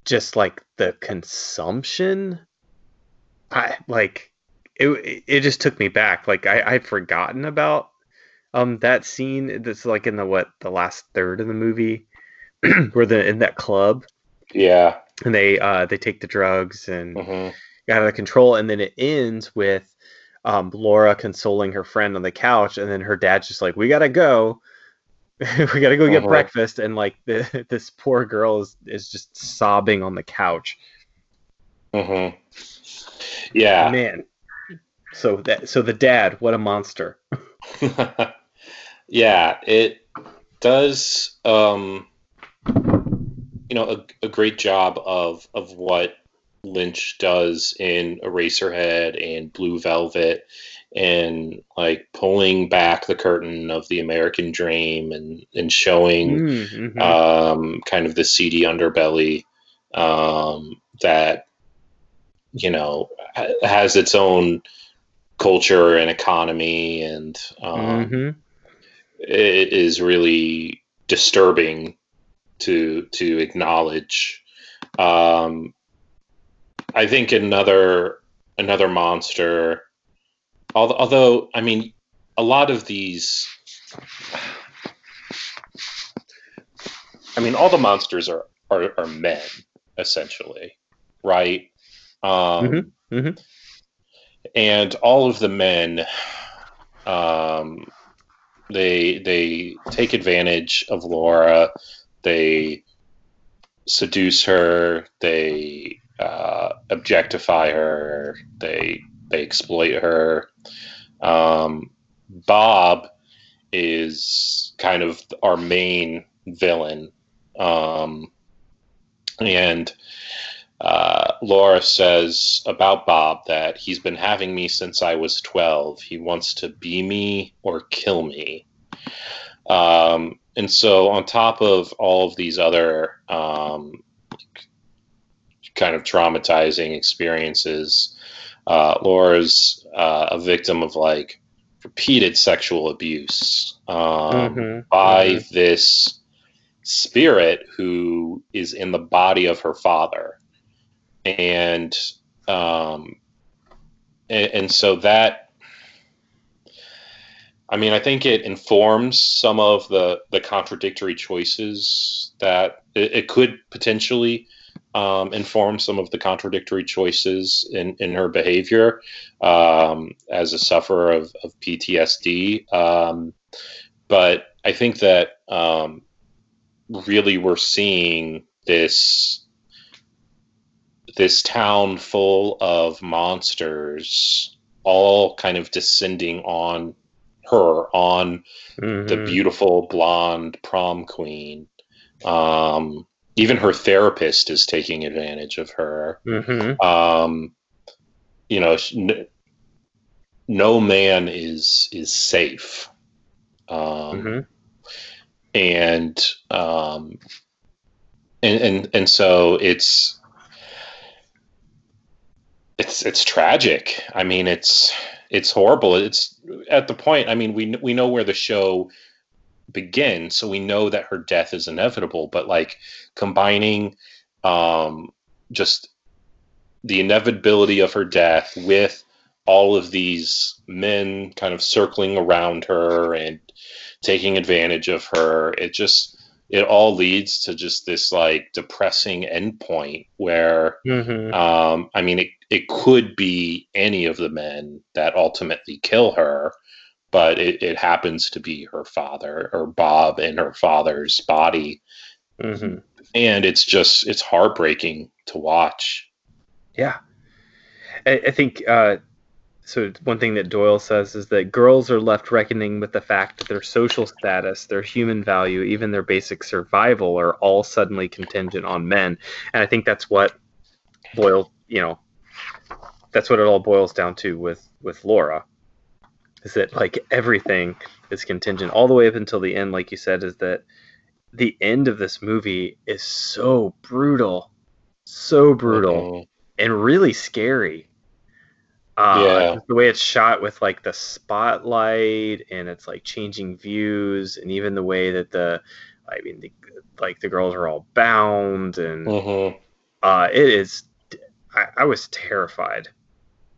just like the consumption I like it it just took me back. Like I I'd forgotten about um that scene that's like in the what the last third of the movie where they're in that club Yeah. And they uh they take the drugs and hmm get out of control and then it ends with um Laura consoling her friend on the couch and then her dad's just like we gotta go. We gotta go get Mhm. breakfast. And like the, this poor girl is, is just sobbing on the couch. Hmm Yeah. man. So that so the dad what a monster. Yeah, it does um you know a, a great job of of what Lynch does in Eraserhead and Blue Velvet and like pulling back the curtain of the American dream and and showing Mm, mhm. um, kind of the seedy underbelly um, that you know ha- has its own culture and economy and um, Mhm. it is really disturbing to to acknowledge um, I think another another monster although, although I mean a lot of these I mean, all the monsters are are, are men essentially, right? Um, Mhm, mhm. And all of the men, um, they they take advantage of Laura. They seduce her. They uh, objectify her. They they exploit her. Um, Bob is kind of our main villain. Um, and uh, Laura says about Bob that he's been having me since I was 12. He wants to be me or kill me. Um, and so, on top of all of these other um, kind of traumatizing experiences, uh, Laura's uh, a victim of like repeated sexual abuse um, Mhm, by mhm. this spirit who is in the body of her father and um and, and so that i mean i think it informs some of the the contradictory choices that it, it could potentially um, inform some of the contradictory choices in, in her behavior um, as a sufferer of, of PTSD. Um, but I think that um, really we're seeing this this town full of monsters all kind of descending on her on the Mhm. beautiful blonde prom queen um, even her therapist is taking advantage of her Mhm. um, you know no man is is safe um, Mhm. and um and and and so it's it's it's tragic i mean it's it's horrible. It's at the point i mean we we know where the show begins so we know that her death is inevitable but like combining um just the inevitability of her death with all of these men kind of circling around her and taking advantage of her it just it all leads to just this like depressing endpoint where Mhm. um i mean it, it could be any of the men that ultimately kill her but it, it happens to be her father or bob in her father's body Mhm. and it's just it's heartbreaking to watch Yeah, I, I think uh, so. One thing that Doyle says is that girls are left reckoning with the fact that their social status, their human value, even their basic survival are all suddenly contingent on men, and I think that's what boil. You know, that's what it all boils down to with with Laura. Is that like everything is contingent all the way up until the end? Like you said, is that the end of this movie is so brutal, so brutal and really scary. Uh, Yeah. the way it's shot with like the spotlight and it's like changing views, and even the way that the, I mean, the, like the girls are all bound, and Mhm. uh, it is. I, I was terrified.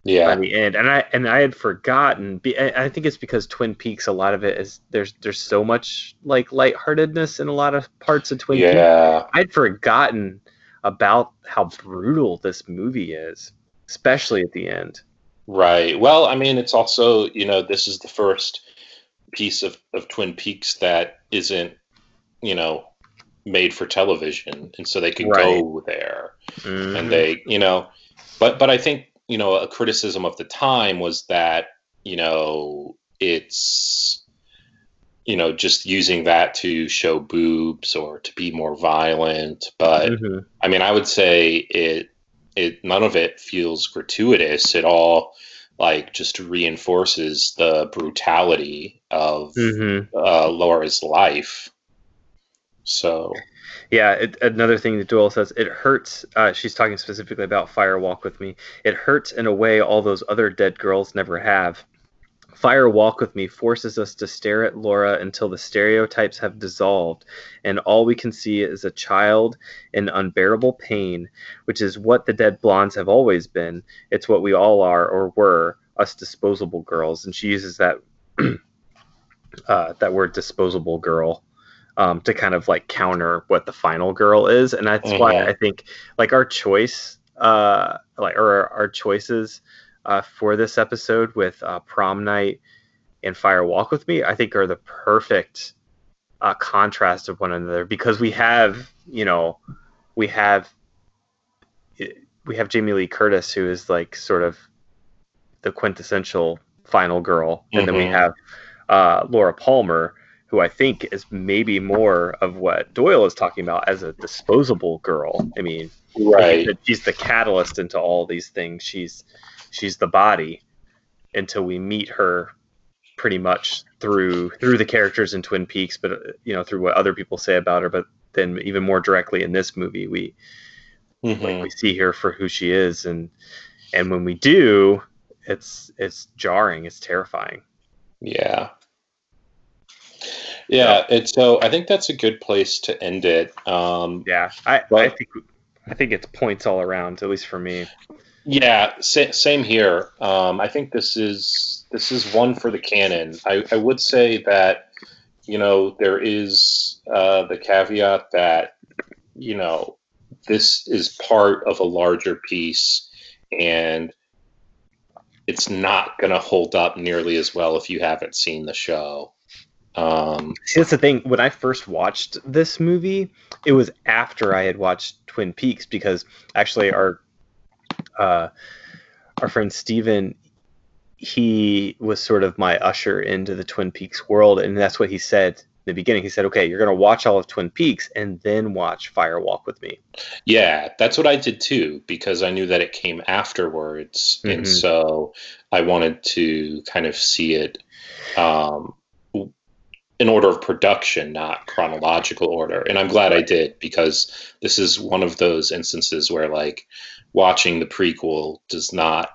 Yeah. by the end, and I and I had forgotten. be- I I think it's because Twin Peaks. A lot of it is there's there's so much like lightheartedness in a lot of parts of Twin Peaks. Yeah. I'd forgotten about how brutal this movie is, especially at the end. Right. Well, I mean, it's also, you know, this is the first piece of, of Twin Peaks that isn't, you know, made for television. And so they could go there. Mhm. and they you know but but i think you know a criticism of the time was that you know it's you know just using that to show boobs or to be more violent but Mhm. i mean i would say it it none of it feels gratuitous it all like just reinforces the brutality of Mhm. uh, laura's life so Yeah, it, another thing that Doyle says, it hurts. Uh, she's talking specifically about Fire Walk with Me. It hurts in a way all those other dead girls never have. Fire Walk with Me forces us to stare at Laura until the stereotypes have dissolved, and all we can see is a child in unbearable pain, which is what the dead blondes have always been. It's what we all are or were, us disposable girls. And she uses that uh, that word disposable girl um, to kind of like counter what the final girl is, and that's why Mhm. I think like our choice, uh, like or our choices uh, for this episode with uh, prom night and fire walk with me, I think are the perfect uh, contrast of one another because we have you know we have we have Jamie Lee Curtis who is like sort of the quintessential final girl, and then we Mhm. have uh, Laura Palmer, who I think is maybe more of what Doyle is talking about as a disposable girl. I mean, I think right she's the catalyst into all these things. She's she's the body until we meet her pretty much through through the characters in Twin Peaks, but you know through what other people say about her. But then even more directly in this movie, we Mhm. we see her for who she is, and and when we do, it's it's jarring, it's terrifying. Yeah. Yeah, it's so I think that's a good place to end it. Um, Yeah, I I think I think it's points all around, at least for me. Yeah, sa- same here. Um, I think this is this is one for the canon. I, I would say that you know there is uh, the caveat that you know this is part of a larger piece, and it's not going to hold up nearly as well if you haven't seen the show. Um, See, that's the thing. When I first watched this movie, it was after I had watched Twin Peaks because actually our uh, our friend Steven, he was sort of my usher into the Twin Peaks world, and that's what he said in the beginning. He said, "Okay, you're going to watch all of Twin Peaks and then watch Fire Walk with Me." Yeah, that's what I did too because I knew that it came afterwards, and Mhm. so I wanted to kind of see it um, in order of production, not chronological order. And I'm glad I did because this is one of those instances where like watching the prequel does not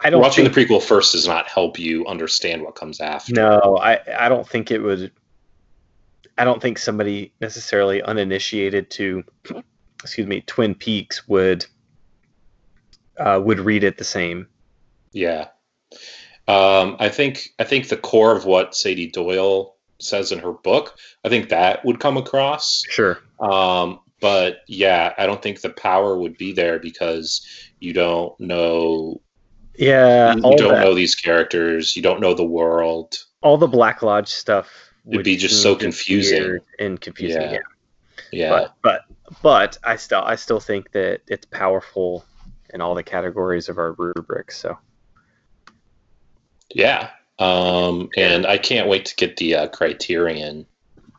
I don't watching think, the prequel first does not help you understand what comes after. No, I I don't think it would. I don't think somebody necessarily uninitiated to, excuse me, Twin Peaks would uh, would read it the same. Yeah. Um, I think I think the core of what Sady Doyle says in her book, I think that would come across. Sure. Um, but yeah, I don't think the power would be there because you don't know Yeah. you all don't that- know these characters, you don't know the world. all the Black Lodge stuff It'd be just so confusing. and confusing. Yeah. Yeah. Yeah. But but but I still I still think that it's powerful in all the categories of our rubrics. So yeah. Um, and I can't wait to get the uh, Criterion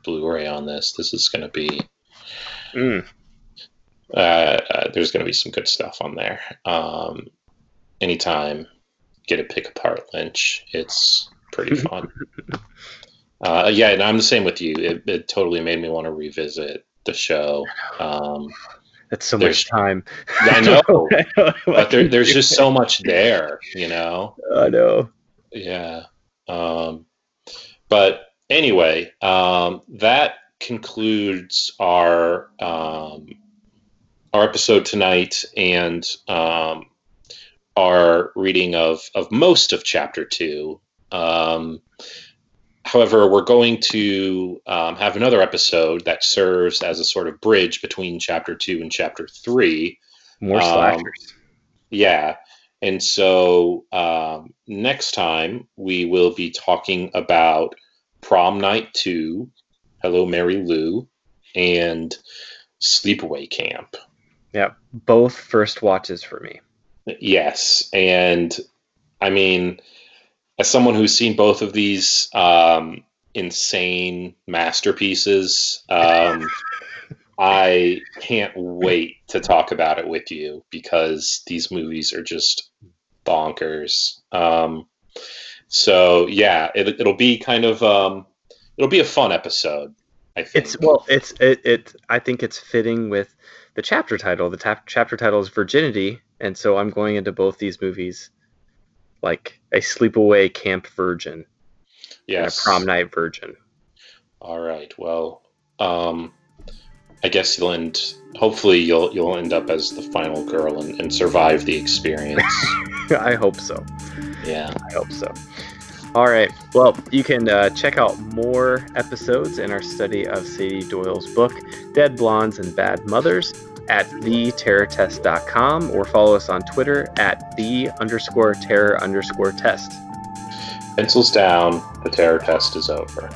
Blu-ray on this. This is going to be mm, uh, uh, there's going to be some good stuff on there. Um, anytime get a pick apart Lynch, it's pretty fun. uh, yeah, and I'm the same with you. It, it totally made me want to revisit the show. Um, that's so much time. I know, I know but there, there's just it. so much there, you know. I know. Yeah. Um, but anyway, um, that concludes our um, our episode tonight, and um, our reading of of most of chapter two. Um, however, we're going to um, have another episode that serves as a sort of bridge between chapter two and chapter three. More slashers. Yeah. And so um, next time we will be talking about Prom Night 2, Hello Mary Lou, and Sleepaway Camp. Yeah, both first watches for me. Yes. And I mean, as someone who's seen both of these um, insane masterpieces, um, I can't wait to talk about it with you because these movies are just bonkers. Um, so yeah, it, will be kind of um, it'll be a fun episode. I think it's well, it's it, it I think it's fitting with the chapter title. The tap, chapter title is virginity, and so I'm going into both these movies like a sleepaway camp virgin, yes, a prom night virgin. All right. Well, um, I guess you'll end. Hopefully, you'll you'll end up as the final girl and, and survive the experience. I hope so. Yeah, I hope so. All right. Well, you can uh, check out more episodes in our study of Sady Doyle's book, Dead Blondes and Bad Mothers, at theterrortest.com or follow us on Twitter at the underscore terror underscore test. Pencils down. The terror test is over.